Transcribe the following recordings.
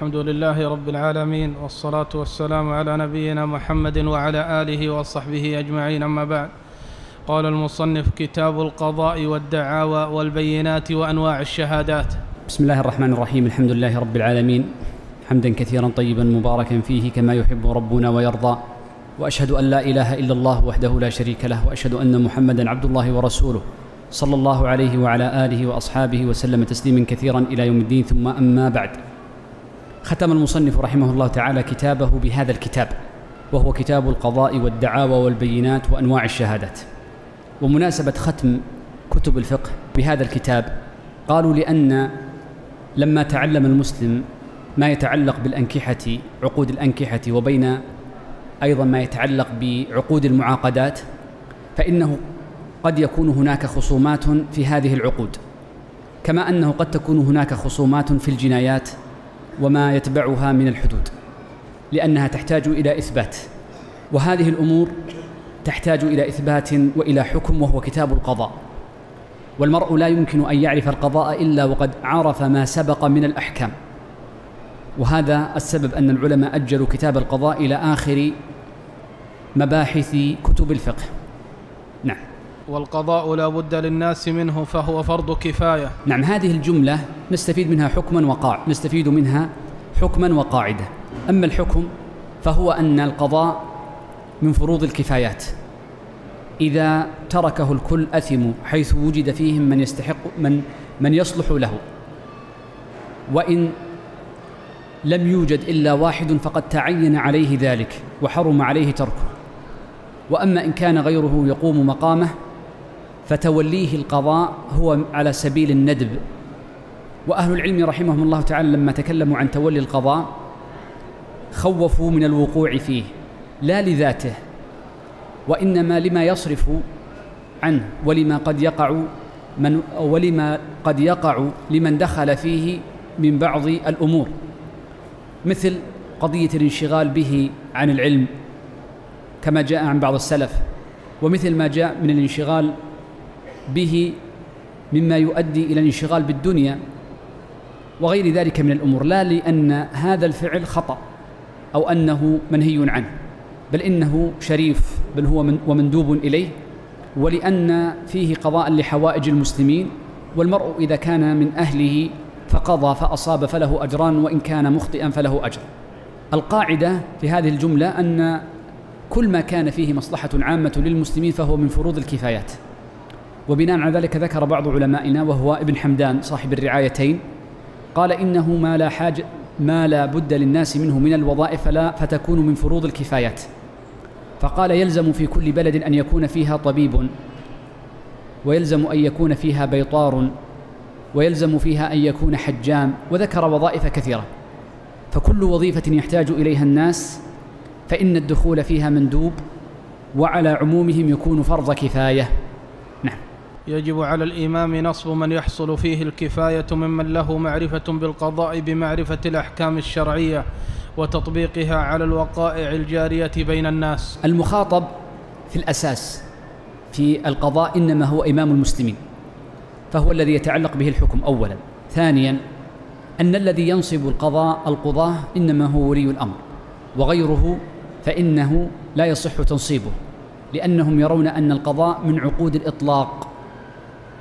الحمد لله رب العالمين والصلاة والسلام على نبينا محمد وعلى آله وصحبه أجمعين أما بعد. قال المصنف كتاب القضاء والدعاوى والبينات وأنواع الشهادات. بسم الله الرحمن الرحيم الحمد لله رب العالمين. حمدا كثيرا طيبا مباركا فيه كما يحب ربنا ويرضى. وأشهد أن لا إله إلا الله وحده لا شريك له وأشهد أن محمدا عبد الله ورسوله. صلى الله عليه وعلى آله وأصحابه وسلم تسليما كثيرا إلى يوم الدين ثم أما بعد. ختم المصنف رحمه الله تعالى كتابه بهذا الكتاب وهو كتاب القضاء والدعاوى والبينات وأنواع الشهادات. ومناسبة ختم كتب الفقه بهذا الكتاب قالوا لأن لما تعلم المسلم ما يتعلق بالأنكحة عقود الأنكحة وبين أيضا ما يتعلق بعقود المعاقدات فإنه قد يكون هناك خصومات في هذه العقود. كما أنه قد تكون هناك خصومات في الجنايات وما يتبعها من الحدود لأنها تحتاج إلى إثبات. وهذه الأمور تحتاج إلى إثبات وإلى حكم وهو كتاب القضاء. والمرء لا يمكن أن يعرف القضاء إلا وقد عرف ما سبق من الأحكام. وهذا السبب أن العلماء أجلوا كتاب القضاء إلى آخر مباحث كتب الفقه. والقضاء لا بد للناس منه فهو فرض كفاية. نعم هذه الجملة نستفيد منها حكما وقاع نستفيد منها حكما وقاعدة. أما الحكم فهو أن القضاء من فروض الكفايات. إذا تركه الكل أثم حيث وجد فيهم من يستحق من من يصلح له. وإن لم يوجد إلا واحد فقد تعين عليه ذلك وحرم عليه تركه. وأما إن كان غيره يقوم مقامه فتوليه القضاء هو على سبيل الندب. وأهل العلم رحمهم الله تعالى لما تكلموا عن تولي القضاء خوفوا من الوقوع فيه لا لذاته وإنما لما يصرف عنه ولما قد يقع من ولما قد يقع لمن دخل فيه من بعض الأمور. مثل قضية الانشغال به عن العلم كما جاء عن بعض السلف ومثل ما جاء من الانشغال به مما يؤدي إلى الانشغال بالدنيا وغير ذلك من الأمور لا لأن هذا الفعل خطأ أو أنه منهي عنه بل إنه شريف بل هو من ومندوب إليه ولأن فيه قضاء لحوائج المسلمين والمرء إذا كان من أهله فقضى فأصاب فله أجران وإن كان مخطئا فله أجر. القاعدة في هذه الجملة أن كل ما كان فيه مصلحة عامة للمسلمين فهو من فروض الكفايات. وبناء على ذلك ذكر بعض علمائنا وهو ابن حمدان صاحب الرعايتين قال إنه ما لا حاجة ما لا بد للناس منه من الوظائف فلا فتكون من فروض الكفايات. فقال يلزم في كل بلد أن يكون فيها طبيب ويلزم أن يكون فيها بيطار ويلزم فيها أن يكون حجام وذكر وظائف كثيرة. فكل وظيفة يحتاج إليها الناس فإن الدخول فيها مندوب وعلى عمومهم يكون فرض كفاية. نعم يجب على الإمام نصب من يحصل فيه الكفاية ممن له معرفة بالقضاء بمعرفة الأحكام الشرعية وتطبيقها على الوقائع الجارية بين الناس. المخاطب في الأساس في القضاء إنما هو إمام المسلمين فهو الذي يتعلق به الحكم اولا. ثانيا أن الذي ينصب القضاء القضاة إنما هو ولي الأمر وغيره فإنه لا يصح تنصيبه لأنهم يرون أن القضاء من عقود الإطلاق.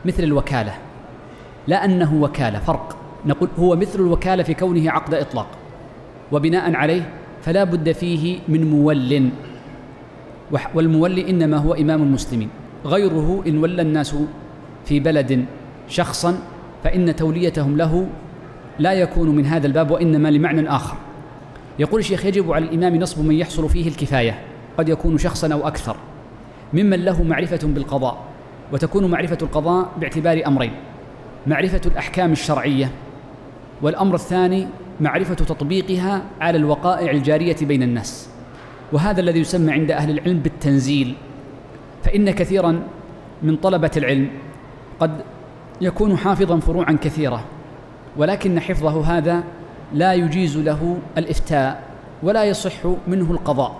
مثل الوكالة. لا أنه وكالة فرق. نقول هو مثل الوكالة في كونه عقد إطلاق. وبناء عليه فلا بد فيه من مول. والمولي إنما هو إمام المسلمين. غيره إن ولى الناس في بلد شخصا فإن توليتهم له لا يكون من هذا الباب وإنما لمعنى آخر. يقول الشيخ يجب على الإمام نصب من يحصل فيه الكفاية. قد يكون شخصا أو أكثر. ممن له معرفة بالقضاء. وتكون معرفة القضاء باعتبار أمرين معرفة الأحكام الشرعية والأمر الثاني معرفة تطبيقها على الوقائع الجارية بين الناس. وهذا الذي يسمى عند أهل العلم بالتنزيل. فإن كثيرا من طلبة العلم قد يكون حافظا فروعا كثيرة ولكن حفظه هذا لا يجيز له الإفتاء ولا يصح منه القضاء.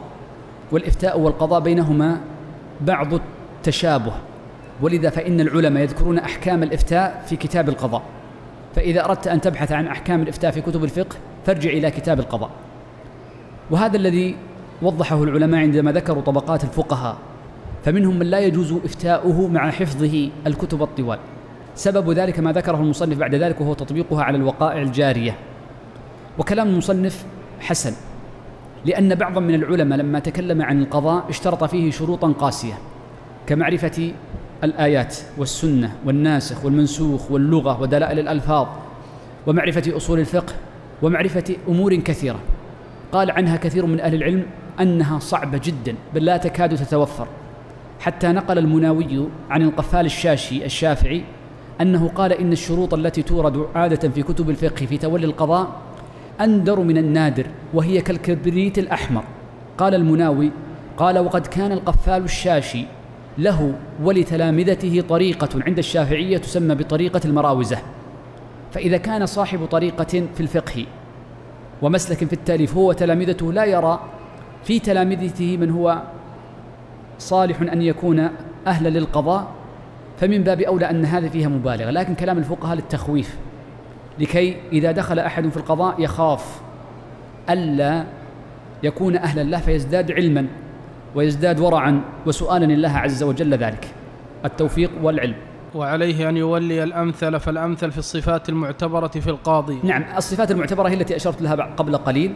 والإفتاء والقضاء بينهما بعض التشابه. ولذا فإن العلماء يذكرون أحكام الإفتاء في كتاب القضاء. فإذا أردت أن تبحث عن أحكام الإفتاء في كتب الفقه فارجع إلى كتاب القضاء. وهذا الذي وضحه العلماء عندما ذكروا طبقات الفقهاء. فمنهم من لا يجوز إفتاؤه مع حفظه الكتب الطوال. سبب ذلك ما ذكره المصنف بعد ذلك وهو تطبيقها على الوقائع الجارية. وكلام المصنف حسن لأن بعضا من العلماء لما تكلم عن القضاء اشترط فيه شروطا قاسية كمعرفة الآيات والسنة والناسخ والمنسوخ واللغة ودلائل الألفاظ ومعرفة أصول الفقه ومعرفة أمور كثيرة. قال عنها كثير من أهل العلم أنها صعبة جدا بل لا تكاد تتوفر. حتى نقل المناوي عن القفال الشاشي الشافعي أنه قال إن الشروط التي تورد عادة في كتب الفقه في تولي القضاء أندر من النادر وهي كالكبريت الأحمر. قال المناوي قال وقد كان القفال الشاشي له ولتلامذته طريقة عند الشافعية تسمى بطريقة المراوزة. فإذا كان صاحب طريقة في الفقه ومسلك في التأليف هو تلامذته لا يرى في تلامذته من هو صالح أن يكون أهلا للقضاء فمن باب أولى أن هذا فيها مبالغة لكن كلام الفقهاء للتخويف لكي إذا دخل أحد في القضاء يخاف ألا يكون أهلا له فيزداد علما. ويزداد ورعا وسؤالا لله عز وجل ذلك. التوفيق والعلم. وعليه أن يولي الأمثل فالأمثل في الصفات المعتبرة في القاضي. نعم الصفات المعتبرة هي التي أشرت لها قبل قليل.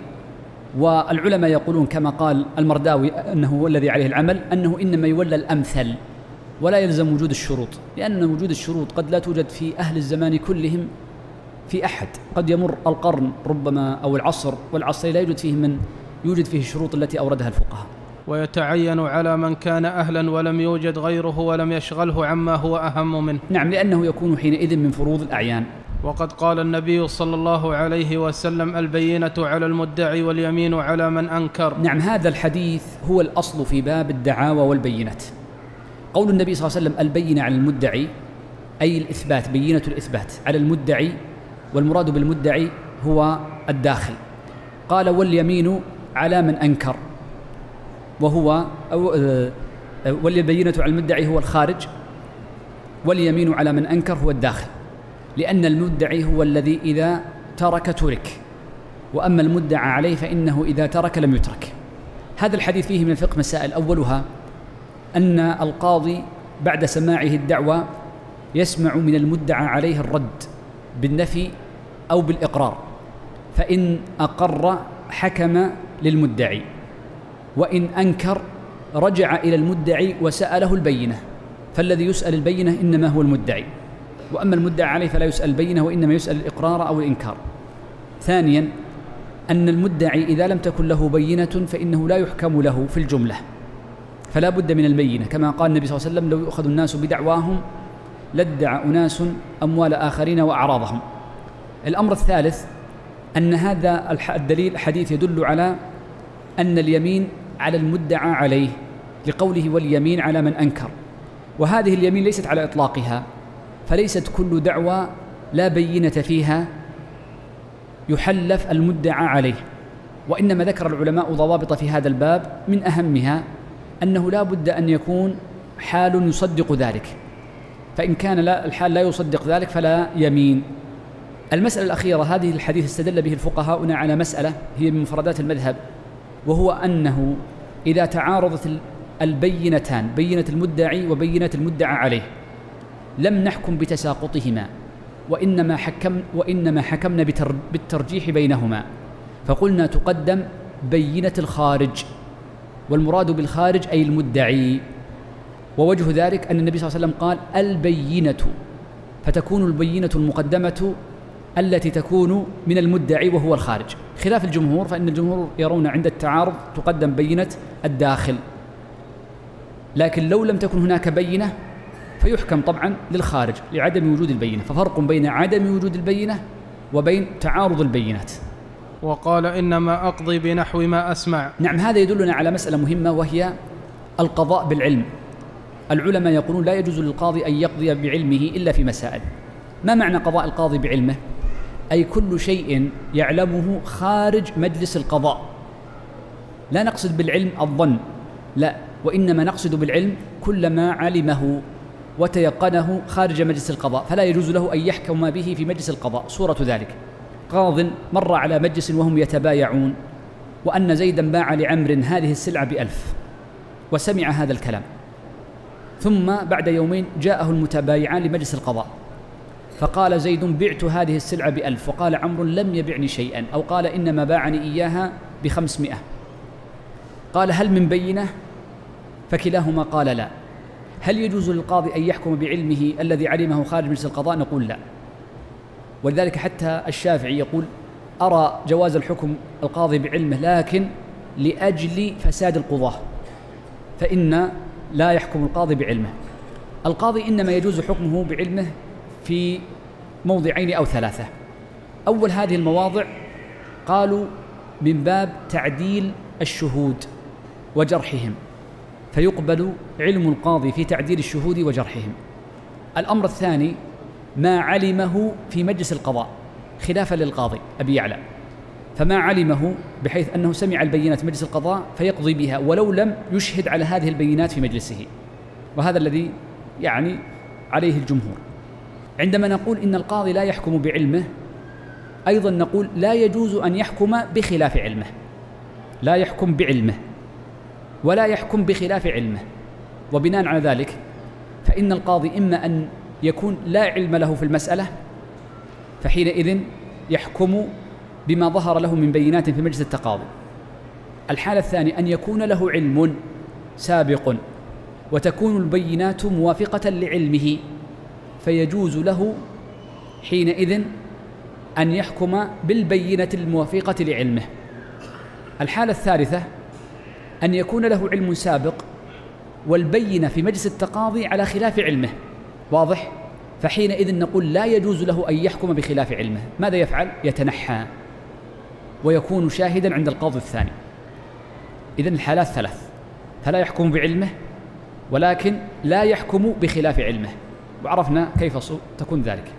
والعلماء يقولون كما قال المرداوي أنه هو الذي عليه العمل أنه إنما يولى الأمثل ولا يلزم وجود الشروط لأن وجود الشروط قد لا توجد في أهل الزمان كلهم في أحد. قد يمر القرن ربما أو العصر والعصر لا يوجد فيه من يوجد فيه الشروط التي أوردها الفقهاء. ويتعين على من كان أهلا ولم يوجد غيره ولم يشغله عما هو أهم منه. نعم لأنه يكون حينئذ من فروض الأعيان. وقد قال النبي صلى الله عليه وسلم البينة على المدعي واليمين على من أنكر. نعم هذا الحديث هو الأصل في باب الدعاوى والبينات قول النبي صلى الله عليه وسلم البينة على المدعي أي الإثبات بينة الإثبات على المدعي والمراد بالمدعي هو الداخل. قال واليمين على من أنكر. وهو أو آه، والبينة على المدعي هو الخارج واليمين على من أنكر هو الداخل. لأن المدعي هو الذي إذا ترك ترك. وأما المدعى عليه فإنه إذا ترك لم يترك. هذا الحديث فيه من الفقه مسائل. أولها أن القاضي بعد سماعه الدعوى يسمع من المدعى عليه الرد بالنفي أو بالإقرار فإن أقر حكم للمدعي. وإن أنكر رجع إلى المدعي وسأله البينة. فالذي يسأل البينة إنما هو المدعي. وأما المدعى عليه فلا يسأل البينة وإنما يسأل الإقرار أو الإنكار. ثانيا أن المدعي إذا لم تكن له بينة فإنه لا يحكم له في الجملة. فلا بد من البينة. كما قال النبي صلى الله عليه وسلم لو يؤخذ الناس بدعواهم لادعى أناس أموال آخرين وأعراضهم. الأمر الثالث أن هذا الدليل الحديث يدل على أن اليمين على المدعى عليه لقوله واليمين على من أنكر. وهذه اليمين ليست على إطلاقها فليست كل دعوى لا بينة فيها يحلف المدعى عليه. وإنما ذكر العلماء ضوابط في هذا الباب من أهمها أنه لا بد أن يكون حال يصدق ذلك. فإن كان لا الحال لا يصدق ذلك فلا يمين. المسألة الأخيرة هذه الحديث استدل به الفقهاء على مسألة هي من مفردات المذهب وهو أنه إذا تعارضت البينتان بينة المدعي وبينة المدعى عليه. لم نحكم بتساقطهما وإنما حكم وإنما حكمنا بالترجيح بينهما. فقلنا تقدم بينة الخارج والمراد بالخارج أي المدعي. ووجه ذلك أن النبي صلى الله عليه وسلم قال البينة فتكون البينة المقدمة التي تكون من المدعي وهو الخارج. خلاف الجمهور فإن الجمهور يرون عند التعارض تقدم بينة الداخل. لكن لو لم تكن هناك بينة فيحكم طبعا للخارج لعدم وجود البينة. ففرق بين عدم وجود البينة وبين تعارض البينات. وقال إنما أقضي بنحو ما أسمع. نعم هذا يدلنا على مسألة مهمة وهي القضاء بالعلم. العلماء يقولون لا يجوز للقاضي أن يقضي بعلمه إلا في مسائل. ما معنى قضاء القاضي بعلمه؟ أي كل شيء يعلمه خارج مجلس القضاء. لا نقصد بالعلم الظن لا وإنما نقصد بالعلم كل ما علمه وتيقنه خارج مجلس القضاء. فلا يجوز له أن يحكم به في مجلس القضاء. صورة ذلك. قاض مر على مجلس وهم يتبايعون وأن زيدا باع لعمر هذه السلعة بألف وسمع هذا الكلام. ثم بعد يومين جاءه المتبايعان لمجلس القضاء. فقال زيد بعت هذه السلعة بألف. وقال عمرو لم يبعني شيئا أو قال إنما باعني إياها بخمسمائة. قال هل من بينة؟ فكلاهما قال لا. هل يجوز للقاضي أن يحكم بعلمه الذي علمه خارج مجلس القضاء؟ نقول لا. ولذلك حتى الشافعي يقول أرى جواز الحكم القاضي بعلمه لكن لأجل فساد القضاة. فإن لا يحكم القاضي بعلمه. القاضي إنما يجوز حكمه بعلمه في موضعين أو ثلاثة. أول هذه المواضع قالوا من باب تعديل الشهود وجرحهم فيقبل علم القاضي في تعديل الشهود وجرحهم. الأمر الثاني ما علمه في مجلس القضاء خلافا للقاضي أبي يعلى. فما علمه بحيث أنه سمع البينات في مجلس القضاء فيقضي بها ولو لم يشهد على هذه البينات في مجلسه. وهذا الذي يعني عليه الجمهور. عندما نقول إن القاضي لا يحكم بعلمه أيضا نقول لا يجوز أن يحكم بخلاف علمه. لا يحكم بعلمه ولا يحكم بخلاف علمه. وبناء على ذلك فإن القاضي إما أن يكون لا علم له في المسألة فحينئذ يحكم بما ظهر له من بينات في مجلس التقاضي. الحالة الثانية أن يكون له علم سابق وتكون البينات موافقة لعلمه. فيجوز له حينئذ أن يحكم بالبينة الموافقة لعلمه. الحالة الثالثة أن يكون له علم سابق والبينة في مجلس التقاضي على خلاف علمه. واضح؟ فحينئذ نقول لا يجوز له أن يحكم بخلاف علمه. ماذا يفعل؟ يتنحى ويكون شاهدا عند القاضي الثاني. إذا الحالات ثلاث فلا يحكم بعلمه ولكن لا يحكم بخلاف علمه. وعرفنا كيف تكون ذلك.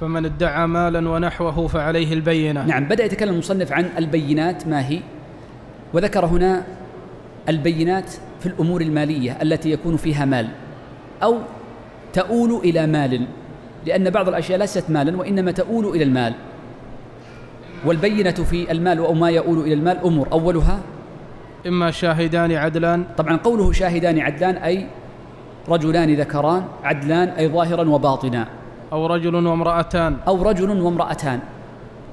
فمن ادعى مالا ونحوه فعليه البينة. نعم بدأ يتكلم المصنف عن البينات ما هي. وذكر هنا البينات في الأمور المالية التي يكون فيها مال. أو تؤول إلى مال لأن بعض الأشياء ليست مالا وإنما تؤول إلى المال. والبينة في المال أو ما يؤول إلى المال أمور. أولها إما شاهدان عدلان. طبعا قوله شاهدان عدلان أي رجلان ذكران عدلان أي ظاهرا وباطنا. أو رجل وامرأتان. أو رجل وامرأتان.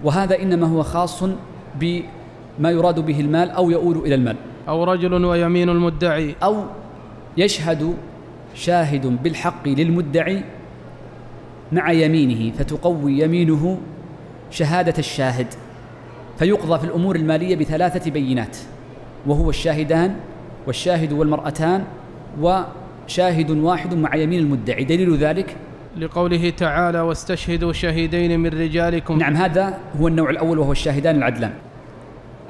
وهذا إنما هو خاص بما يراد به المال أو يؤول إلى المال. أو رجل ويمين المدعي. أو يشهد شاهد بالحق للمدعي مع يمينه فتقوي يمينه شهادة الشاهد. فيقضى في الأمور المالية بثلاثة بينات وهو الشاهدان والشاهد والمرأتان وشاهد واحد مع يمين المدعي. دليل ذلك؟ لقوله تعالى واستشهدوا شهيدين من رجالكم. نعم هذا هو النوع الأول وهو الشاهدان العدلان.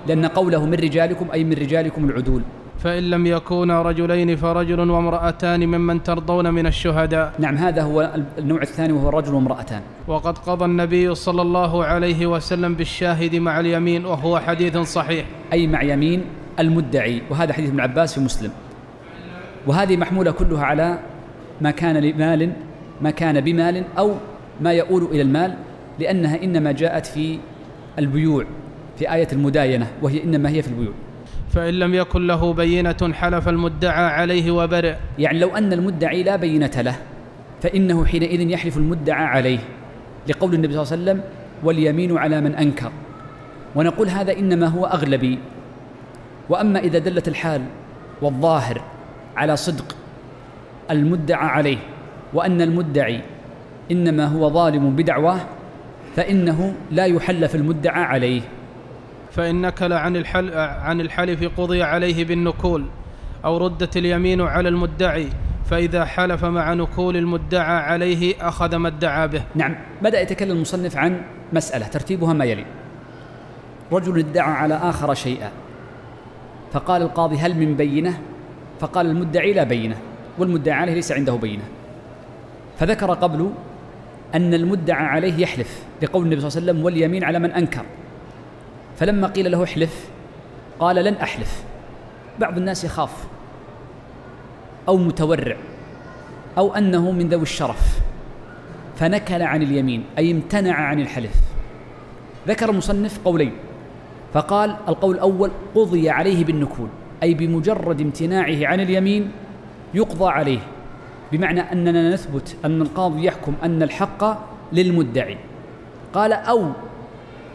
لأن قوله من رجالكم أي من رجالكم العدول فإن لم يكونا رجلين فرجل وامرأتان ممن ترضون من الشهداء. نعم هذا هو النوع الثاني وهو الرجل وامرأتان. وقد قضى النبي صلى الله عليه وسلم بالشاهد مع اليمين وهو حديث صحيح. أي مع يمين المدعي وهذا حديث ابن عباس في مسلم. وهذه محمولة كلها على ما كان لمال ما كان بمال أو ما يؤول إلى المال لأنها إنما جاءت في البيوع في آية المداينة وهي إنما هي في البيوع. فإن لم يكن له بينة حلف المدعى عليه وبرئ. يعني لو أن المدعي لا بينة له فإنه حينئذ يحلف المدعى عليه لقول النبي صلى الله عليه وسلم واليمين على من أنكر. ونقول هذا إنما هو أغلبي. وأما إذا دلت الحال والظاهر على صدق المدعى عليه وأن المدعي إنما هو ظالم بدعواه فإنه لا يحلف المدعى عليه. فإن نكل عن الحل عن الحلف قضي عليه بالنكول أو ردت اليمين على المدعي فإذا حلف مع نكول المدعى عليه أخذ ما ادعى به. نعم بدأ يتكلم المصنف عن مسألة ترتيبها ما يلي. رجل ادعى على آخر شيئا فقال القاضي هل من بينة؟ فقال المدعي لا بينة والمدعى عليه ليس عنده بينة. فذكر قبل أن المدعى عليه يحلف لقول النبي صلى الله عليه وسلم واليمين على من أنكر. فلما قيل له احلف قال لن أحلف. بعض الناس يخاف أو متورع أو أنه من ذوي الشرف فنكل عن اليمين أي امتنع عن الحلف. ذكر المصنف قولين فقال القول الأول قضي عليه بالنكول. أي بمجرد امتناعه عن اليمين يقضى عليه بمعنى أننا نثبت أن القاضي يحكم أن الحق للمدعي. قال أو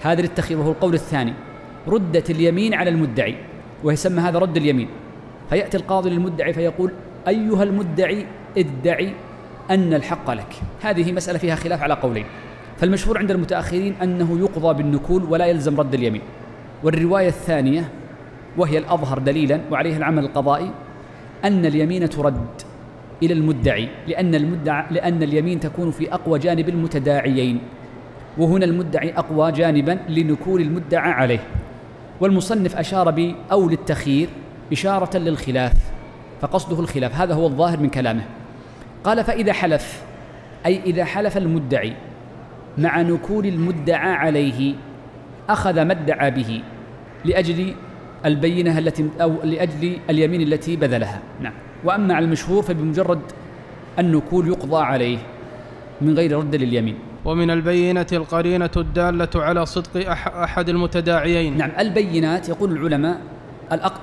هذا للتخير وهو القول الثاني ردت اليمين على المدعي ويسمى هذا رد اليمين. فيأتي القاضي للمدعي فيقول أيها المدعي ادعي أن الحق لك. هذه مسألة فيها خلاف على قولين. فالمشهور عند المتأخرين أنه يقضى بالنكول ولا يلزم رد اليمين. والرواية الثانية وهي الأظهر دليلا وعليها العمل القضائي أن اليمين ترد إلى المدعي لأن المدعى لأن اليمين تكون في أقوى جانب المتداعيين وهنا المدعي أقوى جانبا لنكول المدعى عليه. والمصنف أشار ب أو للتخيير إشارة للخلاف فقصده الخلاف هذا هو الظاهر من كلامه. قال فإذا حلف أي إذا حلف المدعي مع نكول المدعى عليه أخذ ما ادعى به لأجل البينة التي أو لأجل اليمين التي بذلها. نعم. وأما على المشهور فبمجرد النكول يقضى عليه من غير رد لليمين. ومن البينة القرينة الدالة على صدق أحد المتداعيين. نعم. البينات يقول العلماء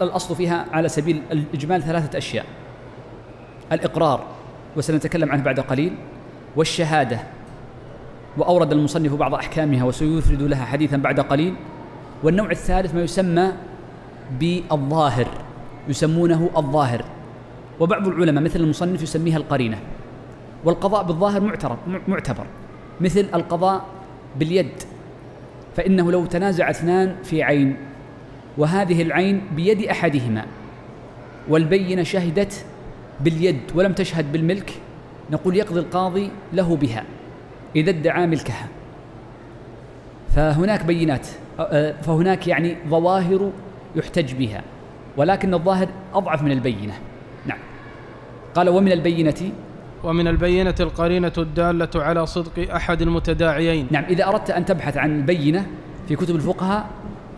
الأصل فيها على سبيل الإجمال ثلاثة أشياء. الإقرار وسنتكلم عنه بعد قليل والشهادة وأورد المصنف بعض أحكامها وسيفرد لها حديثا بعد قليل والنوع الثالث ما يسمى بالظاهر يسمونه الظاهر. وبعض العلماء مثل المصنف يسميها القرينة. والقضاء بالظاهر معتبر معتبر. مثل القضاء باليد فإنه لو تنازع اثنان في عين وهذه العين بيد أحدهما والبينة شهدت باليد ولم تشهد بالملك نقول يقضي القاضي له بها إذا ادعى ملكها. فهناك بينات فهناك يعني ظواهر يحتج بها ولكن الظاهر أضعف من البينة. نعم. قال ومن البينة ومن البينة القرينة الدالة على صدق أحد المتداعيين. نعم. إذا أردت أن تبحث عن البينة في كتب الفقهاء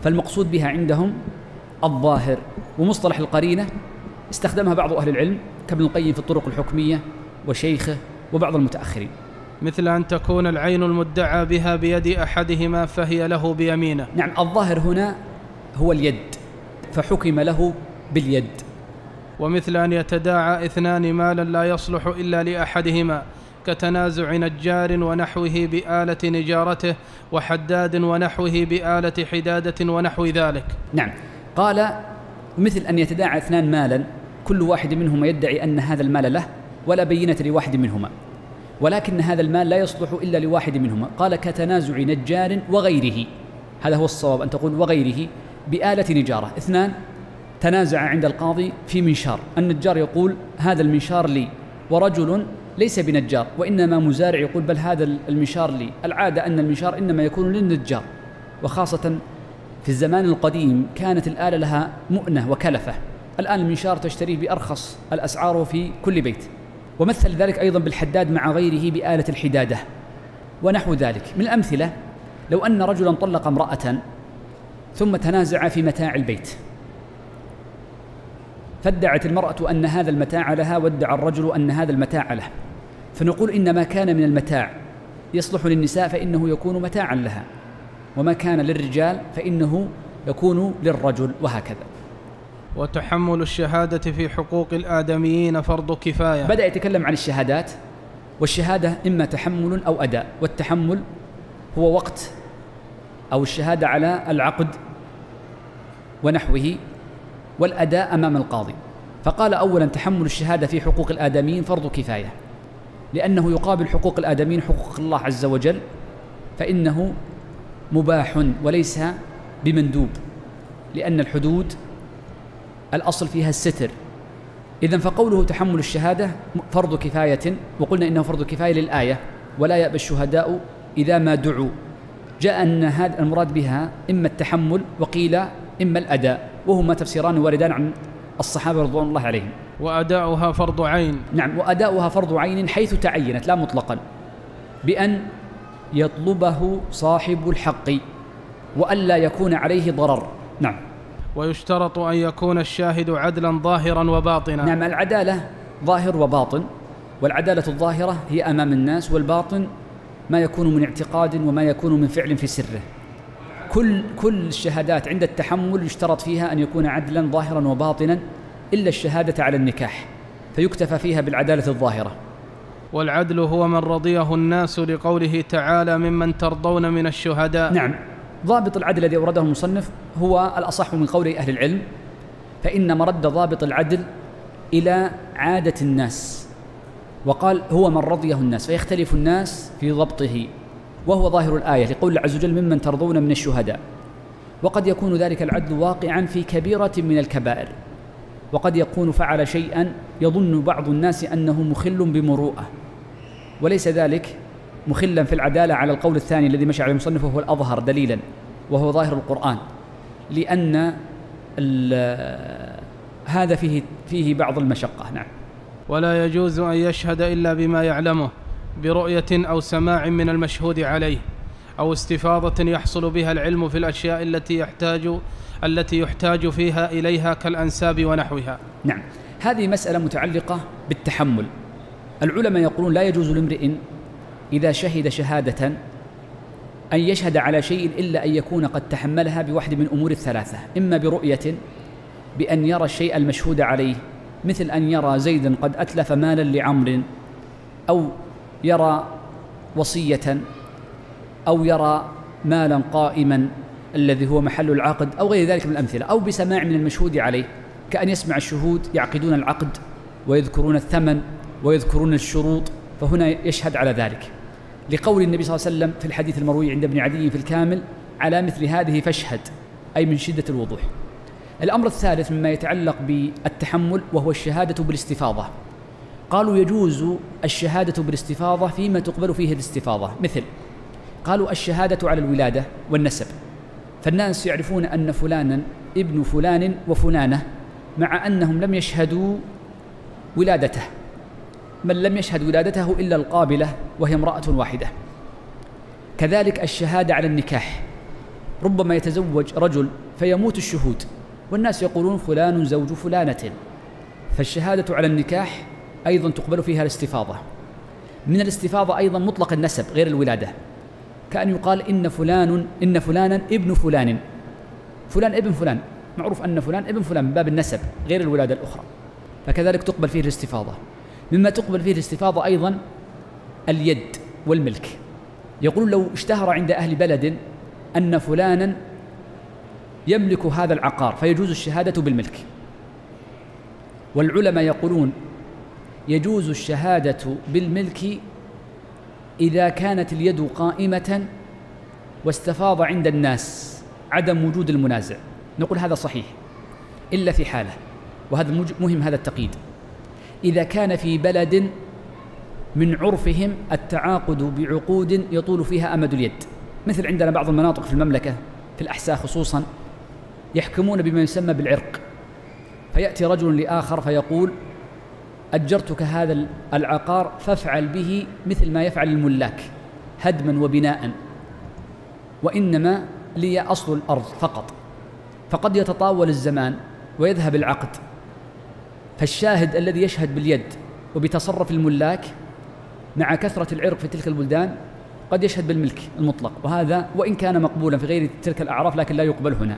فالمقصود بها عندهم الظاهر ومصطلح القرينة استخدمها بعض أهل العلم كابن القيم في الطرق الحكمية وشيخه وبعض المتأخرين. مثل أن تكون العين المدعى بها بيد أحدهما فهي له بيمينه. نعم. الظاهر هنا هو اليد. فحكم له باليد. ومثل أن يتداعى اثنان مالا لا يصلح إلا لأحدهما كتنازع نجار ونحوه بآلة نجارته وحداد ونحوه بآلة حدادة ونحو ذلك. نعم. قال مثل أن يتداعى اثنان مالا كل واحد منهما يدعي أن هذا المال له ولا بينة لواحد منهما. ولكن هذا المال لا يصلح إلا لواحد منهما. قال كتنازع نجار وغيره. هذا هو الصواب أن تقول وغيره. بآلة نجارة. اثنان تنازع عند القاضي في منشار. النجار يقول هذا المنشار لي ورجل ليس بنجار وإنما مزارع يقول بل هذا المنشار لي. العادة أن المنشار إنما يكون للنجار. وخاصة في الزمان القديم كانت الآلة لها مؤنة وكلفة. الآن المنشار تشتريه بأرخص الأسعار في كل بيت. ومثل ذلك أيضا بالحداد مع غيره بآلة الحدادة. ونحو ذلك. من الأمثلة لو أن رجلا طلق امرأة ثم تنازع في متاع البيت. فادعت المرأة أن هذا المتاع لها وادعى الرجل أن هذا المتاع له. فنقول إن ما كان من المتاع. يصلح للنساء فإنه يكون متاعا لها. وما كان للرجال فإنه يكون للرجل وهكذا. وتحمل الشهادة في حقوق الآدميين فرض كفاية. بدأ يتكلم عن الشهادات والشهادة إما تحمل أو أداء. والتحمل هو وقت أو الشهادة على العقد ونحوه والأداء أمام القاضي. فقال أولا تحمل الشهادة في حقوق الآدميين فرض كفاية. لأنه يقابل حقوق الآدميين حقوق الله عز وجل فإنه مباح وليس بمندوب لأن الحدود الأصل فيها الستر. إذا فقوله تحمل الشهادة فرض كفاية وقلنا إنه فرض كفاية للآية ولا يأبى الشهداء إذا ما دعوا. جاء أن هذا المراد بها إما التحمل وقيل إما الأداء وهما تفسيران واردان عن الصحابة رضوان الله عليهم. وأداؤها فرض عين. نعم وأداؤها فرض عين حيث تعينت لا مطلقا. بأن يطلبه صاحب الحق وألا يكون عليه ضرر. نعم. ويشترط أن يكون الشاهد عدلا ظاهرا وباطنا. نعم العدالة ظاهر وباطن والعدالة الظاهرة هي أمام الناس والباطن ما يكون من اعتقاد وما يكون من فعل في سره. كل كل الشهادات عند التحمل يشترط فيها أن يكون عدلا ظاهرا وباطنا إلا الشهادة على النكاح فيكتفى فيها بالعدالة الظاهرة. والعدل هو من رضيه الناس لقوله تعالى ممن ترضون من الشهداء نعم. ضابط العدل الذي أورده المصنف هو الأصح من قول أهل العلم فإن مرد ضابط العدل إلى عادة الناس وقال هو من رضيه الناس فيختلف الناس في ضبطه. وهو ظاهر الآية لقول الله عز وجل ممن ترضون من الشهداء. وقد يكون ذلك العدل واقعا في كبيرة من الكبائر. وقد يكون فعل شيئا يظن بعض الناس أنه مخل بمروءة. وليس ذلك مخلا في العدالة على القول الثاني الذي مشى عليه المصنف وهو الأظهر دليلا وهو ظاهر القرآن. لأن هذا فيه فيه بعض المشقة. نعم. ولا يجوز أن يشهد إلا بما يعلمه. برؤية أو سماع من المشهود عليه أو استفاضة يحصل بها العلم في الأشياء التي يحتاج التي يحتاج فيها إليها كالأنساب ونحوها. نعم. هذه مسألة متعلقة بالتحمل. العلماء يقولون لا يجوز لامرئ إذا شهد شهادة أن يشهد على شيء إلا أن يكون قد تحملها بواحد من أمور الثلاثة. إما برؤية بأن يرى الشيء المشهود عليه مثل أن يرى زيدا قد أتلف مالا لعمر أو يرى وصية أو يرى مالا قائما الذي هو محل العقد أو غير ذلك من الأمثلة أو بسماع من المشهود عليه كأن يسمع الشهود يعقدون العقد ويذكرون الثمن ويذكرون الشروط فهنا يشهد على ذلك لقول النبي صلى الله عليه وسلم في الحديث المروي عند ابن عدي في الكامل على مثل هذه فاشهد أي من شدة الوضوح الأمر الثالث مما يتعلق بالتحمل وهو الشهادة بالاستفاضة قالوا يجوز الشهادة بالاستفاضة فيما تقبل فيه الاستفاضة. مثل قالوا الشهادة على الولادة والنسب. فالناس يعرفون أن فلانا ابن فلان وفلانة مع أنهم لم يشهدوا ولادته. من لم يشهد ولادته إلا القابلة وهي امرأة واحدة. كذلك الشهادة على النكاح. ربما يتزوج رجل فيموت الشهود. والناس يقولون فلان زوج فلانة. فالشهادة على النكاح أيضا تقبل فيها الاستفاضة. من الاستفاضة أيضا مطلق النسب غير الولادة. كأن يقال إن فلان إن فلانا ابن فلان. فلان ابن فلان. معروف أن فلان ابن فلان من باب النسب غير الولادة الأخرى. فكذلك تقبل فيه الاستفاضة. مما تقبل فيه الاستفاضة أيضا اليد والملك. يقول لو اشتهر عند أهل بلد أن فلانا يملك هذا العقار فيجوز الشهادة بالملك. والعلماء يقولون يجوز الشهادة بالملك إذا كانت اليد قائمة واستفاض عند الناس عدم وجود المنازع. نقول هذا صحيح إلا في حالة وهذا مهم هذا التقييد. إذا كان في بلد من عرفهم التعاقد بعقود يطول فيها أمد اليد. مثل عندنا بعض المناطق في المملكة في الأحساء خصوصا يحكمون بما يسمى بالعرق. فيأتي رجل لآخر فيقول أجرتك هذا العقار فافعل به مثل ما يفعل الملاك هدما وبناء. وإنما لي أصل الأرض فقط. فقد يتطاول الزمان ويذهب العقد. فالشاهد الذي يشهد باليد وبتصرف الملاك مع كثرة العرق في تلك البلدان قد يشهد بالملك المطلق. وهذا وإن كان مقبولا في غير تلك الأعراف لكن لا يقبل هنا.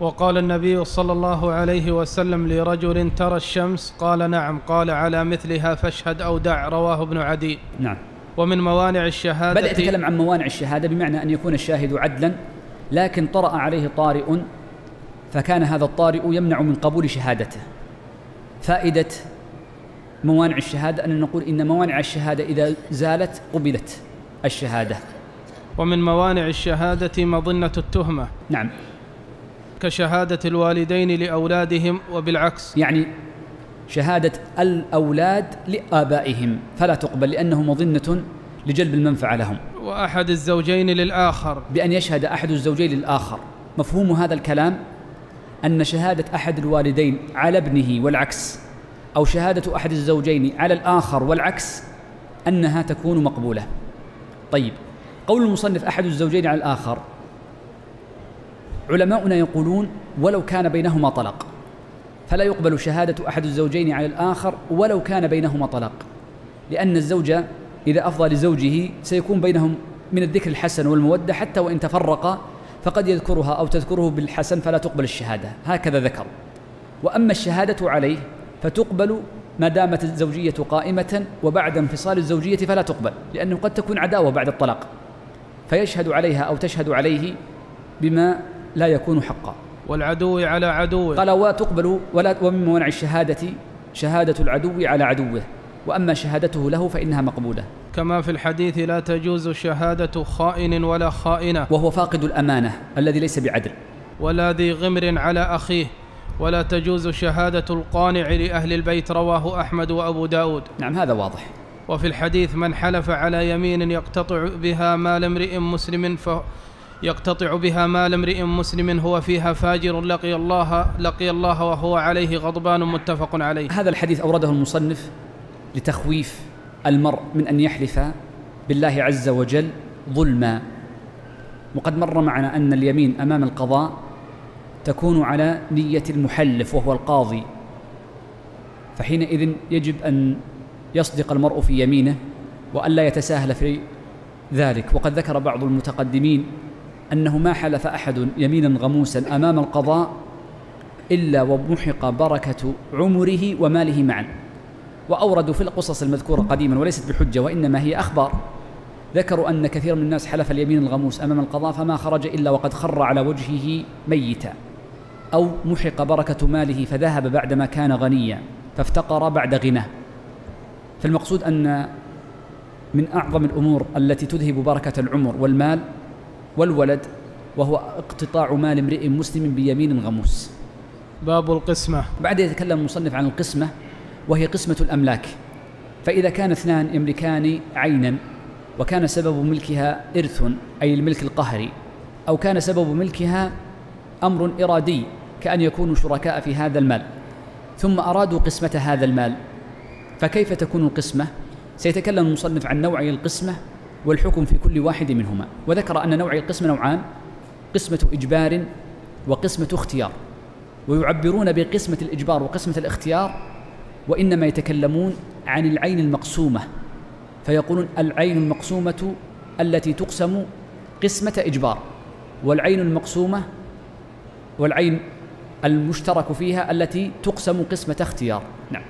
وقال النبي صلى الله عليه وسلم لرجل ترى الشمس قال نعم قال على مثلها فاشهد أو دع رواه ابن عدي. نعم. ومن موانع الشهادة بدأ يتكلم عن موانع الشهادة بمعنى أن يكون الشاهد عدلا لكن طرأ عليه طارئ فكان هذا الطارئ يمنع من قبول شهادته. فائدة موانع الشهادة أن نقول إن موانع الشهادة إذا زالت قبلت الشهادة. ومن موانع الشهادة مظنة التهمة. نعم. كشهادة الوالدين لأولادهم وبالعكس. يعني شهادة الأولاد لآبائهم فلا تقبل لأنه مظنة لجلب المنفعة لهم. وأحد الزوجين للآخر. بأن يشهد أحد الزوجين للآخر. مفهوم هذا الكلام؟ أن شهادة أحد الوالدين على ابنه والعكس أو شهادة أحد الزوجين على الآخر والعكس أنها تكون مقبولة. طيب قول المصنف أحد الزوجين على الآخر علماؤنا يقولون ولو كان بينهما طلاق فلا يقبل شهادة أحد الزوجين على الآخر ولو كان بينهما طلاق لأن الزوج إذا أفضى لزوجه سيكون بينهم من الذكر الحسن والمودة حتى وإن تفرقا فقد يذكرها أو تذكره بالحسن فلا تقبل الشهادة. هكذا ذكر. وأما الشهادة عليه فتقبل ما دامت الزوجية قائمة وبعد انفصال الزوجية فلا تقبل لأنه قد تكون عداوة بعد الطلاق. فيشهد عليها أو تشهد عليه بما لا يكون حقا. والعدو على عدوه قال وتقبل ولا ومن منع الشهادة شهادة العدو على عدوه. وأما شهادته له فإنها مقبولة. كما في الحديث لا تجوز شهادة خائن ولا خائنة. وهو فاقد الأمانة الذي ليس بعدل. ولا ذي غمر على أخيه. ولا تجوز شهادة القانع لأهل البيت رواه أحمد وأبو داود. نعم هذا واضح. وفي الحديث من حلف على يمين يقتطع بها مال امرئ مسلم ف يقتطع بها مال امرئ مسلم هو فيها فاجر لقي الله لقي الله وهو عليه غضبان متفق عليه. هذا الحديث أورده المصنف لتخويف المرء من أن يحلف بالله عز وجل ظلما. وقد مر معنا أن اليمين أمام القضاء تكون على نية المحلف وهو القاضي. فحينئذ يجب أن يصدق المرء في يمينه وألا يتساهل في ذلك. وقد ذكر بعض المتقدمين أنه ما حلف أحد يمينا غموسا أمام القضاء إلا ومحق بركة عمره وماله معا. وأوردوا في القصص المذكورة قديما وليست بحجة وإنما هي أخبار. ذكروا أن كثير من الناس حلف اليمين الغموس أمام القضاء فما خرج إلا وقد خر على وجهه ميتا. أو محق بركة ماله فذهب بعدما كان غنيا فافتقر بعد غناه. فالمقصود أن من أعظم الأمور التي تذهب بركة العمر والمال والولد وهو اقتطاع مال امرئ مسلم بيمين غموس. باب القسمة. بعد يتكلم المصنف عن القسمة وهي قسمة الأملاك. فإذا كان اثنان يملكان عينا وكان سبب ملكها إرث أي الملك القهري أو كان سبب ملكها أمر إرادي كأن يكونوا شركاء في هذا المال. ثم أرادوا قسمة هذا المال. فكيف تكون القسمة؟ سيتكلم المصنف عن نوعي القسمة والحكم في كل واحد منهما. وذكر أن نوعي القسمة نوعان قسمة إجبار وقسمة اختيار. ويعبرون بقسمة الإجبار وقسمة الاختيار وإنما يتكلمون عن العين المقسومة. فيقولون العين المقسومة التي تقسم قسمة إجبار والعين المقسومة والعين المشترك فيها التي تقسم قسمة اختيار. نعم.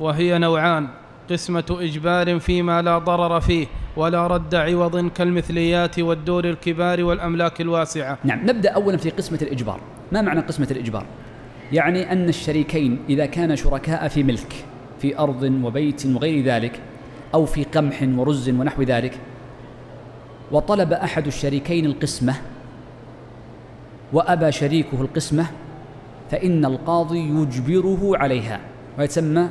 وهي نوعان. قسمة إجبار فيما لا ضرر فيه ولا رد عوض كالمثليات والدور الكبار والأملاك الواسعة. نعم نبدأ أولا في قسمة الإجبار. ما معنى قسمة الإجبار؟ يعني أن الشريكين إذا كان شركاء في ملك في أرض وبيت وغير ذلك أو في قمح ورز ونحو ذلك وطلب أحد الشريكين القسمة وأبى شريكه القسمة فإن القاضي يجبره عليها ويتسمى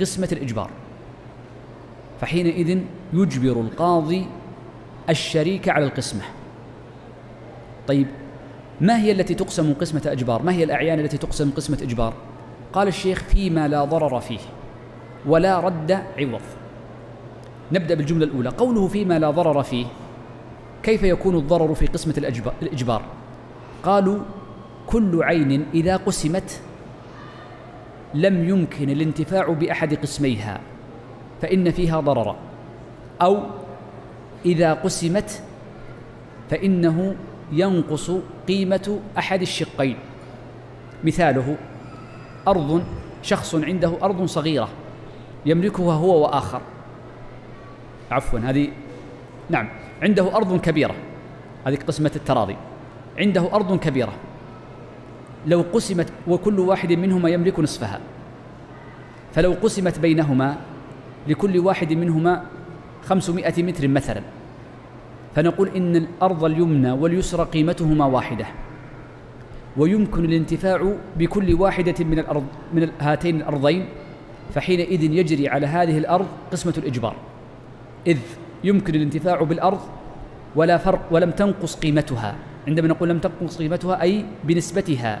قسمة الإجبار. فحينئذ يجبر القاضي الشريك على القسمة. طيب ما هي التي تقسم قسمة إجبار؟ ما هي الأعيان التي تقسم قسمة إجبار؟ قال الشيخ فيما لا ضرر فيه ولا رد عوض. نبدأ بالجملة الأولى. قوله فيما لا ضرر فيه كيف يكون الضرر في قسمة الإجبار؟ قالوا كل عين إذا قسمت لم يمكن الانتفاع بأحد قسميها. فإن فيها ضررا. أو إذا قسمت فإنه ينقص قيمة أحد الشقين. مثاله أرض شخص عنده أرض صغيرة يملكها هو وآخر. عفوا هذه نعم عنده أرض كبيرة هذه قسمة التراضي. عنده أرض كبيرة. لو قسمت وكل واحد منهما يملك نصفها. فلو قسمت بينهما لكل واحد منهما خمسمائة متر مثلا. فنقول إن الأرض اليمنى واليسرى قيمتهما واحدة. ويمكن الانتفاع بكل واحدة من الأرض من هاتين الأرضين فحينئذ يجري على هذه الأرض قسمة الإجبار. إذ يمكن الانتفاع بالأرض ولا فرق ولم تنقص قيمتها. عندما نقول لم تنقص قيمتها أي بنسبتها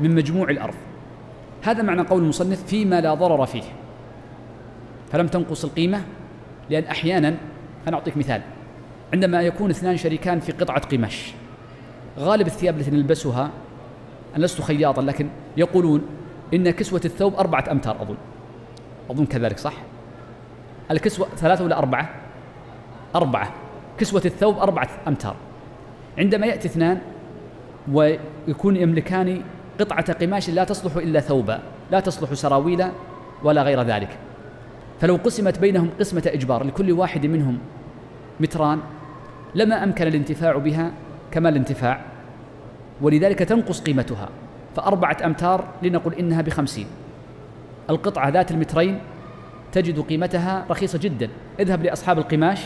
من مجموع الأرض. هذا معنى قول المصنف فيما لا ضرر فيه. فلم تنقص القيمة لأن أحيانا أنا أعطيك مثال عندما يكون اثنان شريكان في قطعة قماش غالب الثياب التي نلبسها أنا لست خياطا لكن يقولون إن كسوة الثوب أربعة أمتار أظن. أظن كذلك صح؟ الكسوة ثلاثة ولا أربعة؟ أربعة. كسوة الثوب أربعة أمتار. عندما يأتي اثنان ويكون يملكان قطعة قماش لا تصلح إلا ثوبا لا تصلح سراويل ولا غير ذلك. فلو قسمت بينهم قسمة إجبار لكل واحد منهم متران لما أمكن الانتفاع بها كما الانتفاع. ولذلك تنقص قيمتها. فأربعة أمتار لنقل إنها بخمسين. القطعة ذات المترين تجد قيمتها رخيصة جدا. اذهب لأصحاب القماش.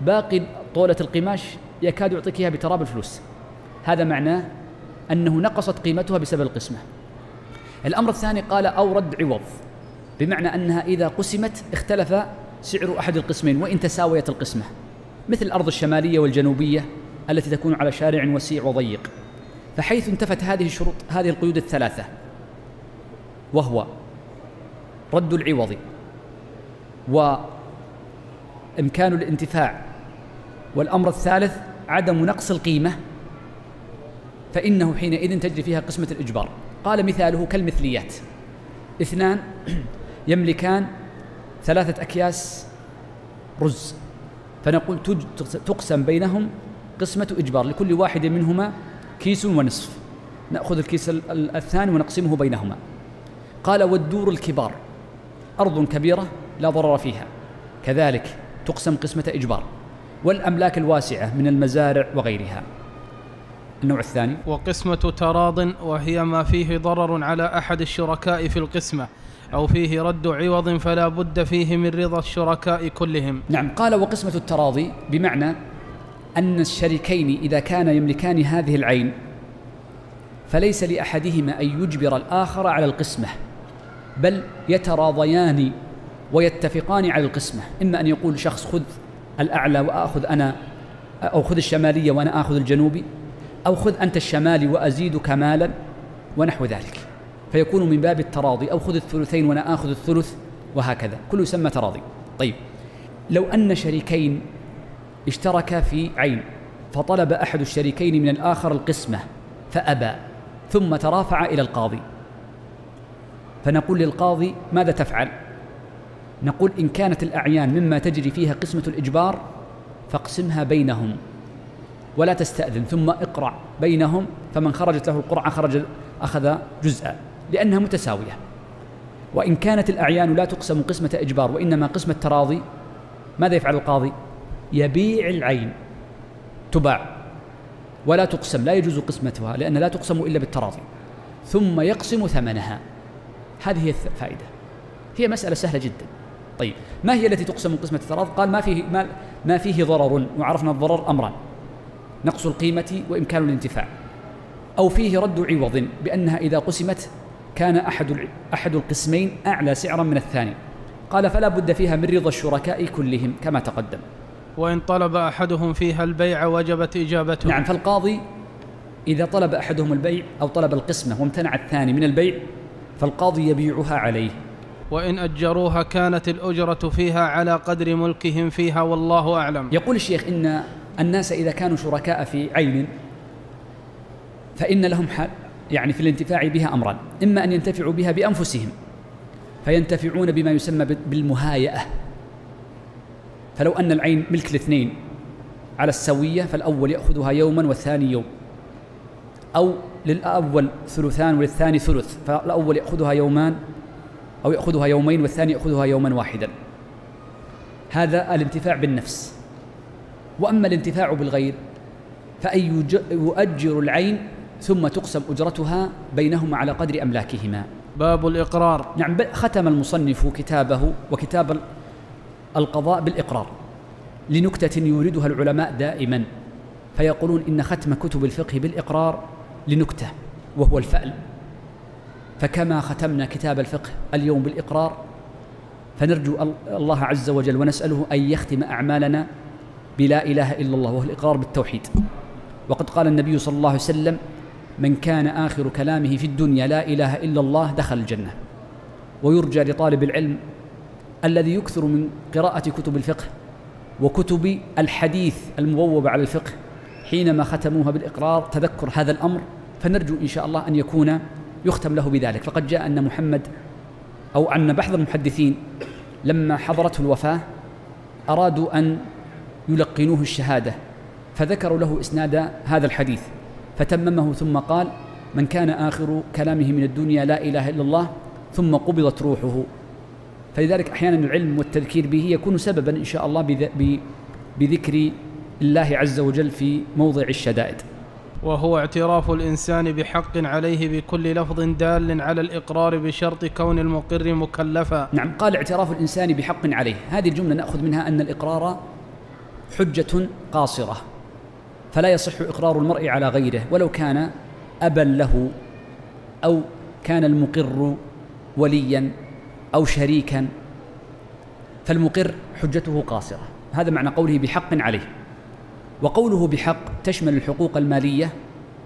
باقي طولة القماش يكاد يعطيك إياها بتراب الفلوس. هذا معناه أنه نقصت قيمتها بسبب القسمة. الأمر الثاني قال أو رد عوض. بمعنى أنها إذا قسمت اختلف سعر أحد القسمين وإن تساويت القسمة. مثل الأرض الشمالية والجنوبية التي تكون على شارع وسيع وضيق. فحيث انتفت هذه الشروط هذه القيود الثلاثة. وهو رد العوض وإمكان الانتفاع. والأمر الثالث عدم نقص القيمة. فإنه حينئذ تجري فيها قسمة الإجبار. قال مثاله كالمثليات. اثنان يملكان ثلاثة أكياس رز. فنقول تقسم بينهم قسمة إجبار. لكل واحد منهما كيس ونصف. نأخذ الكيس الثاني ونقسمه بينهما. قال والدور الكبار. أرض كبيرة لا ضرر فيها. كذلك تقسم قسمة إجبار. والأملاك الواسعة من المزارع وغيرها. النوع الثاني. وقسمة تراض وهي ما فيه ضرر على أحد الشركاء في القسمة. أو فيه رد عوض فلا بد فيه من رضا الشركاء كلهم. نعم قال وقسمة التراضي بمعنى أن الشريكين إذا كان يملكان هذه العين فليس لأحدهما أن يجبر الآخر على القسمة بل يتراضيان ويتفقان على القسمة. إما أن يقول شخص خذ الأعلى وآخذ أنا أو خذ الشمالية وأنا آخذ الجنوبي أو خذ أنت الشمالي وأزيدك مالا ونحو ذلك. فيكون من باب التراضي. أو خذ الثلثين وأنا آخذ الثلث وهكذا. كله يسمى تراضي. طيب. لو أن شريكين اشتركا في عين فطلب أحد الشريكين من الآخر القسمة فأبى ثم ترافع إلى القاضي. فنقول للقاضي ماذا تفعل؟ نقول إن كانت الأعيان مما تجري فيها قسمة الإجبار فاقسمها بينهم. ولا تستأذن ثم اقرع بينهم فمن خرجت له القرعة خرج أخذ جزءا. لأنها متساوية. وإن كانت الأعيان لا تقسم قسمة إجبار وإنما قسمة تراضي ماذا يفعل القاضي؟ يبيع العين تباع ولا تقسم لا يجوز قسمتها لأن لا تقسم إلا بالتراضي. ثم يقسم ثمنها. هذه هي الفائدة. هي مسألة سهلة جدا. طيب ما هي التي تقسم قسمة التراضي؟ قال ما فيه ما, ما فيه ضرر وعرفنا الضرر أمران. نقص القيمة وإمكان الانتفاع. أو فيه رد عوض بأنها إذا قسمت كان أحد أحد القسمين أعلى سعرا من الثاني. قال فلا بد فيها من رضا الشركاء كلهم كما تقدم. وإن طلب أحدهم فيها البيع وجبت إجابته. نعم فالقاضي إذا طلب أحدهم البيع أو طلب القسمة وامتنع الثاني من البيع فالقاضي يبيعها عليه. وإن أجروها كانت الأجرة فيها على قدر ملكهم فيها والله أعلم. يقول الشيخ إن الناس إذا كانوا شركاء في عين فإن لهم حال. يعني في الانتفاع بها أمران إما أن ينتفعوا بها بأنفسهم فينتفعون بما يسمى بالمهايئة فلو أن العين ملك الاثنين على السوية فالأول يأخذها يوما والثاني يوم أو للأول ثلثان وللثاني ثلث فالأول يأخذها يومان أو يأخذها يومين والثاني يأخذها يوما واحدا. هذا الانتفاع بالنفس. وأما الانتفاع بالغير فأن يؤجر العين ثم تقسم أجرتها بينهما على قدر أملاكهما. باب الإقرار. نعم ختم المصنف كتابه وكتاب القضاء بالإقرار لنكتة يوردها العلماء دائما فيقولون إن ختم كتب الفقه بالإقرار لنكتة وهو الفأل. فكما ختمنا كتاب الفقه اليوم بالإقرار فنرجو الله عز وجل ونسأله أن يختم أعمالنا بلا إله إلا الله وهو الإقرار بالتوحيد. وقد قال النبي صلى الله عليه وسلم من كان آخر كلامه في الدنيا لا إله إلا الله دخل الجنة. ويرجى لطالب العلم الذي يكثر من قراءة كتب الفقه وكتب الحديث المبوبة على الفقه. حينما ختموها بالإقرار تذكر هذا الأمر فنرجو إن شاء الله أن يكون يختم له بذلك. فقد جاء أن محمد أو أن بعض المحدثين لما حضرته الوفاة أرادوا أن يلقنوه الشهادة فذكروا له إسناد هذا الحديث. فتممه ثم قال من كان آخر كلامه من الدنيا لا إله إلا الله ثم قبضت روحه. فلذلك أحيانا العلم والتذكير به يكون سببا إن شاء الله بذكر الله عز وجل في موضع الشدائد. وهو اعتراف الإنسان بحق عليه بكل لفظ دال على الإقرار بشرط كون المقر مكلفا. نعم قال اعتراف الإنسان بحق عليه. هذه الجملة نأخذ منها أن الإقرار حجة قاصرة. فلا يصح إقرار المرء على غيره ولو كان أبا له أو كان المقر وليا أو شريكا. فالمقر حجته قاصرة. هذا معنى قوله بحق عليه. وقوله بحق تشمل الحقوق المالية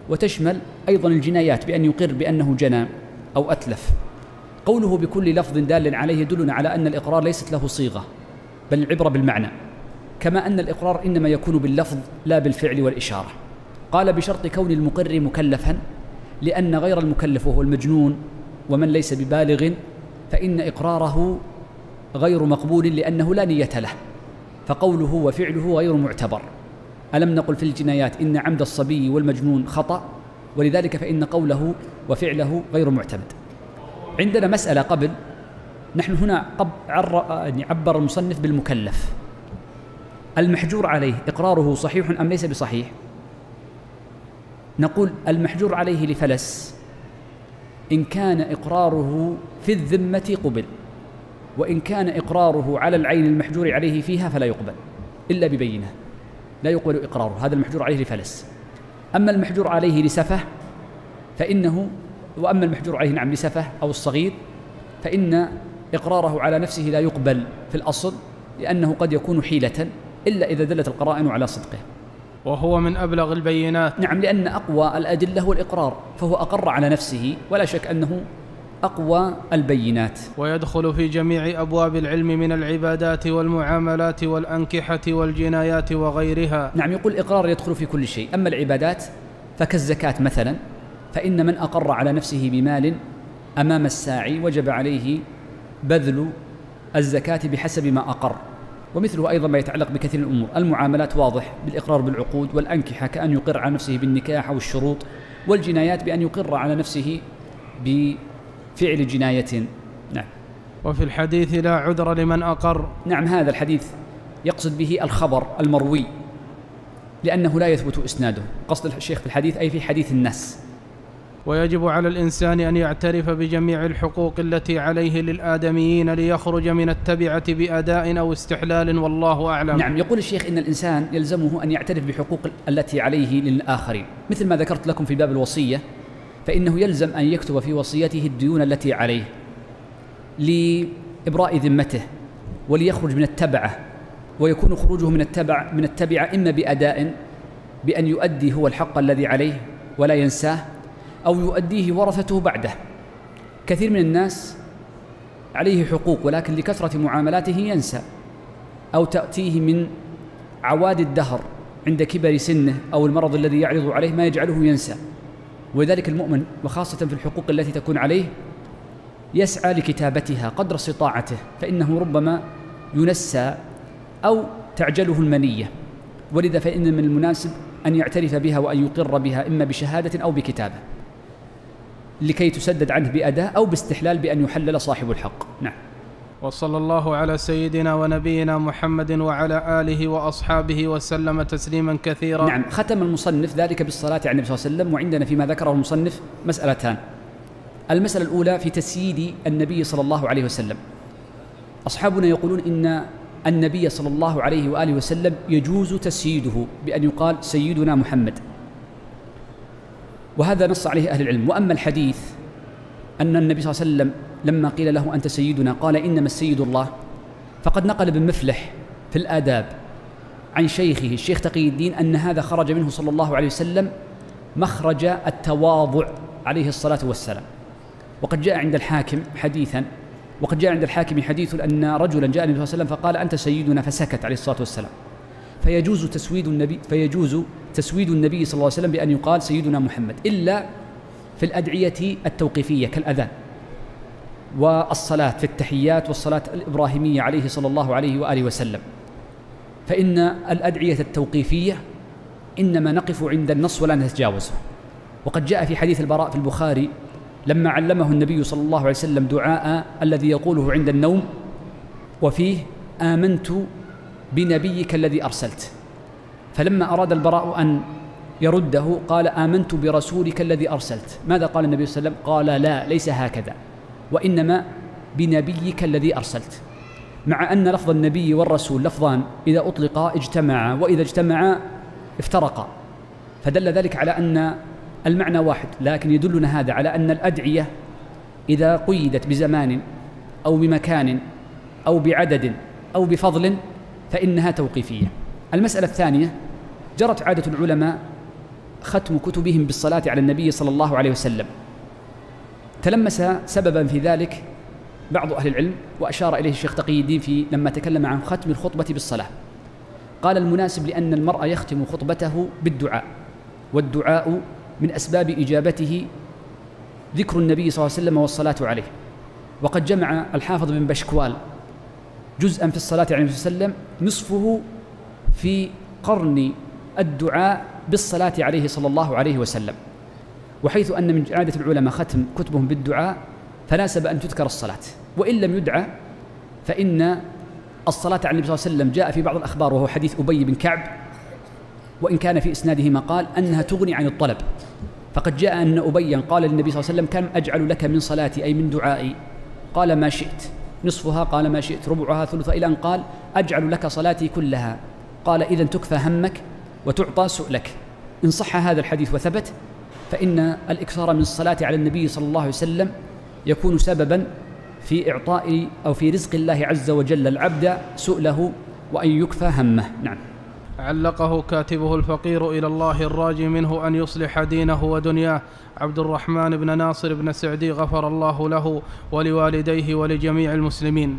وتشمل أيضا الجنايات بأن يقر بأنه جنى أو أتلف. قوله بكل لفظ دال عليه يدلنا على أن الإقرار ليست له صيغة بل العبرة بالمعنى. كما أن الإقرار إنما يكون باللفظ لا بالفعل والإشارة. قال بشرط كون المقر مكلفا لأن غير المكلف وهو المجنون ومن ليس ببالغ فإن إقراره غير مقبول لأنه لا نية له. فقوله وفعله غير معتبر. ألم نقل في الجنايات إن عمد الصبي والمجنون خطأ؟ ولذلك فإن قوله وفعله غير معتمد. عندنا مسألة قبل نحن هنا يعني عبر المصنف بالمكلف. المحجور عليه إقراره صحيح أم ليس بصحيح؟ نقول المحجور عليه لفلس. إن كان إقراره في الذمة قبل وإن كان إقراره على العين المحجور عليه فيها فلا يقبل إلا ببينة. لا يقبل إقراره هذا المحجور عليه لفلس. أما المحجور عليه لسفه فإنه وأما المحجور عليه نعم لسفه أو الصغير فإن إقراره على نفسه لا يقبل في الأصل لأنه قد يكون حيلة. إلا إذا دلت القرائن على صدقه. وهو من أبلغ البينات. نعم لأن أقوى الأدلة هو الإقرار فهو أقر على نفسه ولا شك أنه أقوى البينات. ويدخل في جميع أبواب العلم من العبادات والمعاملات والأنكحة والجنايات وغيرها. نعم يقول الإقرار يدخل في كل شيء. أما العبادات فكالزكاة مثلا فإن من أقر على نفسه بمال أمام الساعي وجب عليه بذل الزكاة بحسب ما أقر. ومثله أيضا ما يتعلق بكثير من الأمور. المعاملات واضح بالإقرار بالعقود والأنكحة كأن يقر على نفسه بالنكاح أو الشروط والجنايات بأن يقر على نفسه بفعل جناية. نعم. وفي الحديث لا عذر لمن أقر. نعم هذا الحديث يقصد به الخبر المروي لأنه لا يثبت إسناده. قصد الشيخ في الحديث أي في حديث الناس. ويجب على الإنسان أن يعترف بجميع الحقوق التي عليه للآدميين ليخرج من التبعة بأداء أو استحلال والله أعلم. نعم يقول الشيخ إن الإنسان يلزمه أن يعترف بحقوق التي عليه للآخرين. مثل ما ذكرت لكم في باب الوصية فإنه يلزم أن يكتب في وصيته الديون التي عليه لإبراء ذمته وليخرج من التبعة ويكون خروجه من التبع من التبعة إما بأداء بأن يؤدي هو الحق الذي عليه ولا ينساه أو يؤديه ورثته بعده. كثير من الناس عليه حقوق ولكن لكثرة معاملاته ينسى أو تأتيه من عواد الدهر عند كبر سنه أو المرض الذي يعرض عليه ما يجعله ينسى. ولذلك المؤمن وخاصة في الحقوق التي تكون عليه يسعى لكتابتها قدر استطاعته فإنه ربما ينسى أو تعجله المنية. ولذا فإن من المناسب أن يعترف بها وأن يقر بها إما بشهادة أو بكتابة. لكي تسدد عنه بأداء أو باستحلال بأن يحلل صاحب الحق. نعم. وصلى الله على سيدنا ونبينا محمد وعلى آله وأصحابه وسلم تسليما كثيرا. نعم. ختم المصنف ذلك بالصلاة على النبي صلى الله عليه وسلم وعندنا فيما ذكره المصنف مسألتان. المسألة الأولى في تسييد النبي صلى الله عليه وسلم. أصحابنا يقولون إن النبي صلى الله عليه وآله وسلم يجوز تسييده بأن يقال سيدنا محمد. وهذا نص عليه أهل العلم. وأما الحديث أن النبي صلى الله عليه وسلم لما قيل له أنت سيدنا قال إنما السيد الله فقد نقل ابن مفلح في الآداب عن شيخه الشيخ تقي الدين أن هذا خرج منه صلى الله عليه وسلم مخرج التواضع عليه الصلاة والسلام. وقد جاء عند الحاكم حديثا وقد جاء عند الحاكم حديث أن رجلا جاء النبي صلى الله عليه وسلم فقال أنت سيدنا فسكت عليه الصلاة والسلام. فيجوز تسويد النبي فيجوز تسويد النبي صلى الله عليه وسلم بأن يقال سيدنا محمد إلا في الأدعية التوقيفية كالأذان والصلاة في التحيات والصلاة الإبراهيمية عليه صلى الله عليه وآله وسلم. فإن الأدعية التوقيفية إنما نقف عند النص ولا نتجاوزه وقد جاء في حديث البراء في البخاري لما علمه النبي صلى الله عليه وسلم دعاء الذي يقوله عند النوم وفيه آمنت بنبيك الذي أرسلت. فلما أراد البراء أن يرده قال آمنت برسولك الذي أرسلت. ماذا قال النبي صلى الله عليه وسلم؟ قال لا ليس هكذا وإنما بنبيك الذي أرسلت. مع أن لفظ النبي والرسول لفظان إذا أطلقا اجتمعا وإذا اجتمعا افترقا. فدل ذلك على أن المعنى واحد لكن يدلنا هذا على أن الأدعية إذا قيدت بزمان أو بمكان أو بعدد أو بفضل فإنها توقيفية. المسألة الثانية جرت عادة العلماء ختم كتبهم بالصلاة على النبي صلى الله عليه وسلم. تلمس سببا في ذلك بعض أهل العلم وأشار إليه الشيخ تقي الدين في لما تكلم عن ختم الخطبة بالصلاة. قال المناسب لأن المرء يختم خطبته بالدعاء والدعاء من أسباب إجابته ذكر النبي صلى الله عليه وسلم والصلاة عليه. وقد جمع الحافظ بن بشكوال جزءا في الصلاة عليه وسلم نصفه في قرن الدعاء بالصلاة عليه صلى الله عليه وسلم وحيث أن من عادة العلماء ختم كتبهم بالدعاء فناسب أن تذكر الصلاة وإن لم يدعى فإن الصلاة على النبي صلى الله عليه وسلم جاء في بعض الأخبار وهو حديث أبي بن كعب وإن كان في إسناده ما قال أنها تغني عن الطلب. فقد جاء أن أبيا قال للنبي صلى الله عليه وسلم كم أجعل لك من صلاتي أي من دعائي؟ قال ما شئت. نصفها قال ما شئت ربعها ثلثها إلى أن قال أجعل لك صلاتي كلها. قال إذا تكفى همك وتعطى سؤلك. إن صح هذا الحديث وثبت فإن الإكثار من الصلاة على النبي صلى الله عليه وسلم يكون سببا في إعطاء أو في رزق الله عز وجل العبد سؤله وأن يكفى همه. نعم. علقه كاتبه الفقير إلى الله الراجي منه أن يصلح دينه ودنياه. عبد الرحمن بن ناصر بن سعدي غفر الله له ولوالديه ولجميع المسلمين.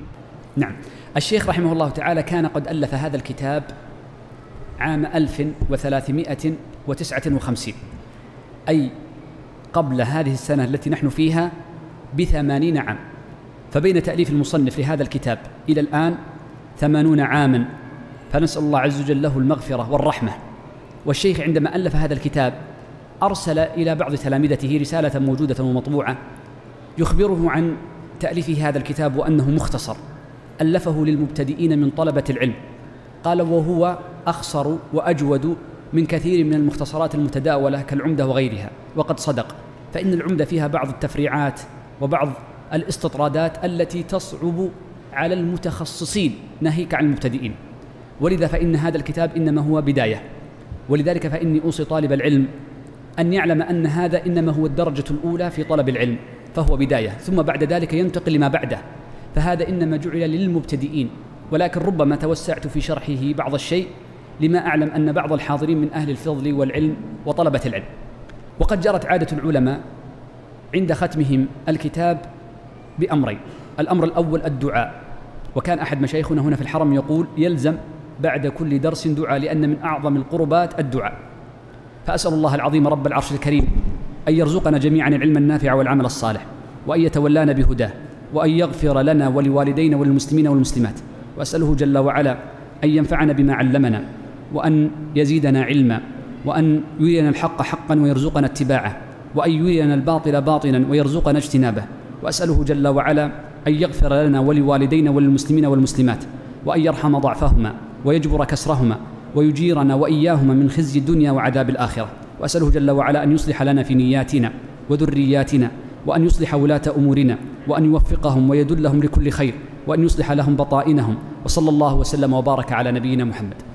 نعم. الشيخ رحمه الله تعالى كان قد ألف هذا الكتاب عام 1359 أي قبل هذه السنة التي نحن فيها بثمانين عام. فبين تأليف المصنف لهذا الكتاب إلى الآن ثمانون عاما فنسأل الله عز وجل له المغفرة والرحمة. والشيخ عندما ألف هذا الكتاب أرسل إلى بعض تلامذته رسالة موجودة ومطبوعة يخبره عن تأليفه هذا الكتاب وأنه مختصر. ألفه للمبتدئين من طلبة العلم. قال وهو أخصر وأجود من كثير من المختصرات المتداولة كالعمدة وغيرها. وقد صدق فإن العمدة فيها بعض التفريعات وبعض الاستطرادات التي تصعب على المتخصصين ناهيك عن المبتدئين. ولذا فإن هذا الكتاب إنما هو بداية. ولذلك فإني أوصي طالب العلم أن يعلم أن هذا إنما هو الدرجة الأولى في طلب العلم فهو بداية. ثم بعد ذلك ينتقل لما بعده. فهذا إنما جعل للمبتدئين ولكن ربما توسعت في شرحه بعض الشيء لما أعلم أن بعض الحاضرين من أهل الفضل والعلم وطلبة العلم. وقد جرت عادة العلماء عند ختمهم الكتاب بأمرين. الأمر الأول الدعاء. وكان أحد مشايخنا هنا في الحرم يقول يلزم بعد كل درس دعاء لأن من أعظم القربات الدعاء. فأسأل الله العظيم رب العرش الكريم أن يرزقنا جميعا العلم النافع والعمل الصالح وأن يتولانا بهداه وأن يغفر لنا ولوالدينا وللمسلمين والمسلمات. وأسأله جل وعلا أن ينفعنا بما علمنا. وأن يزيدنا علما وأن يرينا الحق حقا ويرزقنا اتباعه وأن يرينا الباطل باطلا ويرزقنا اجتنابه. وأسأله جل وعلا أن يغفر لنا ولوالدينا وللمسلمين والمسلمات وأن يرحم ضعفهما ويجبر كسرهما ويجيرنا وإياهما من خزي الدنيا وعذاب الآخرة. وأسأله جل وعلا أن يصلح لنا في نياتنا وذرياتنا وأن يصلح ولاة أمورنا وأن يوفقهم ويدلهم لكل خير وأن يصلح لهم بطائنهم. وصلى الله وسلم وبارك على نبينا محمد.